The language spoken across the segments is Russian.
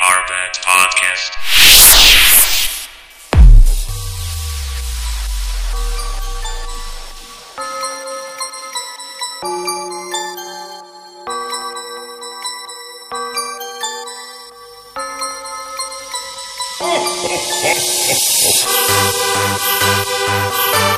Arbat Podcast. Всем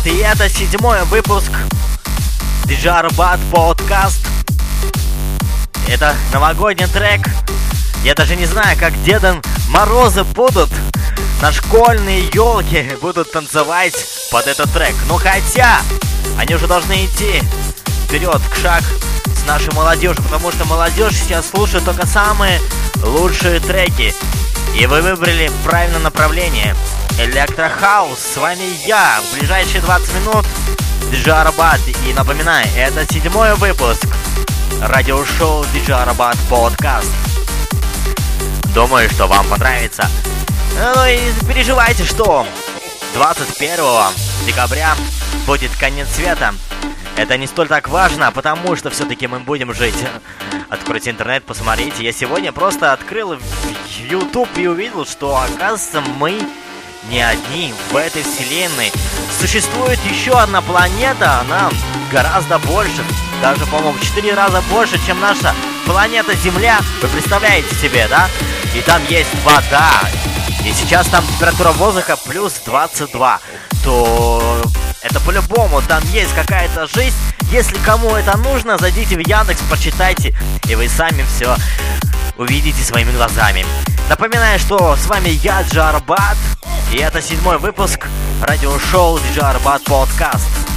Джарбат, и это седьмой выпуск Джарбат подкаст. Это новогодний трек. Я даже не знаю, как Деда Морозы будут на школьные елки будут танцевать под этот трек. Ну хотя, они уже должны идти вперед, к шаг с нашей молодежью, потому что молодежь сейчас слушает только самые лучшие треки. И вы выбрали правильное направление. Электрохаус, с вами я. В ближайшие 20 минут Диджей Арбат. И напоминаю, это седьмой выпуск радиошоу Диджей Арбат подкаст. Думаю, что вам понравится. Ну и переживайте, что 21 декабря будет конец света. Это не столь так важно, потому что все-таки мы будем жить. Откройте интернет, посмотрите. Я сегодня просто открыл YouTube и увидел, что, оказывается, мы не одни в этой вселенной. Существует еще одна планета, она гораздо больше, даже, по-моему, в 4 раза больше, чем наша планета Земля. Вы представляете себе, да? И там есть вода. И сейчас там температура воздуха плюс 22. То это по-любому, там есть какая-то жизнь. Если кому это нужно, зайдите в Яндекс, прочитайте, и вы сами все увидите своими глазами. Напоминаю, что с вами я, Джарбат, и это седьмой выпуск радиошоу Джарбат Подкаст.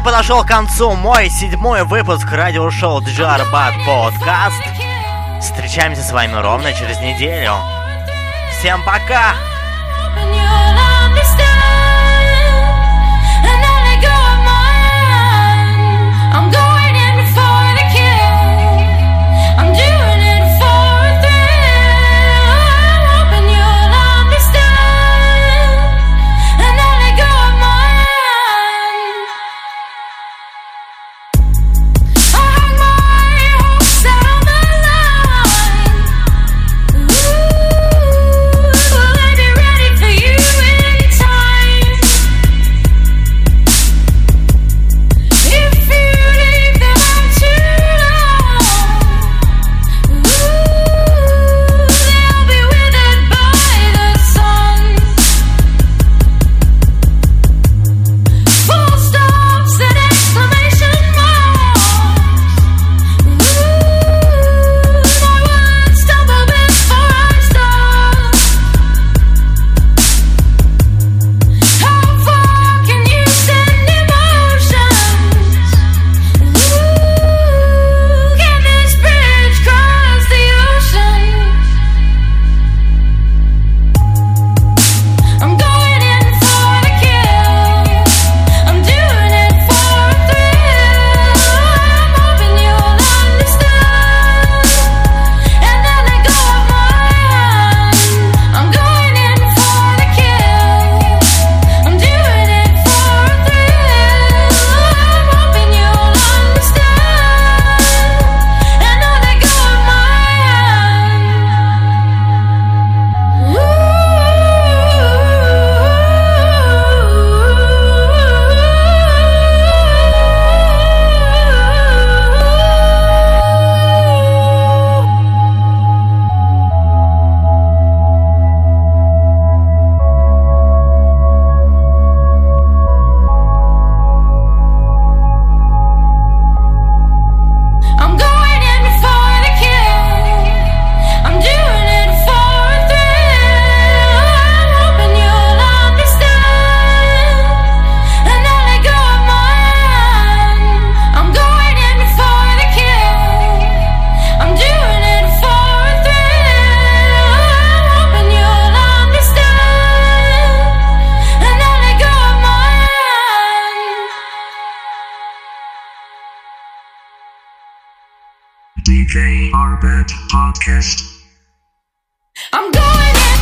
и подошел к концу мой седьмой выпуск радиошоу Джарбат Подкаст. Встречаемся с вами ровно через неделю. Всем пока! DJ Arbet Podcast. I'm going in.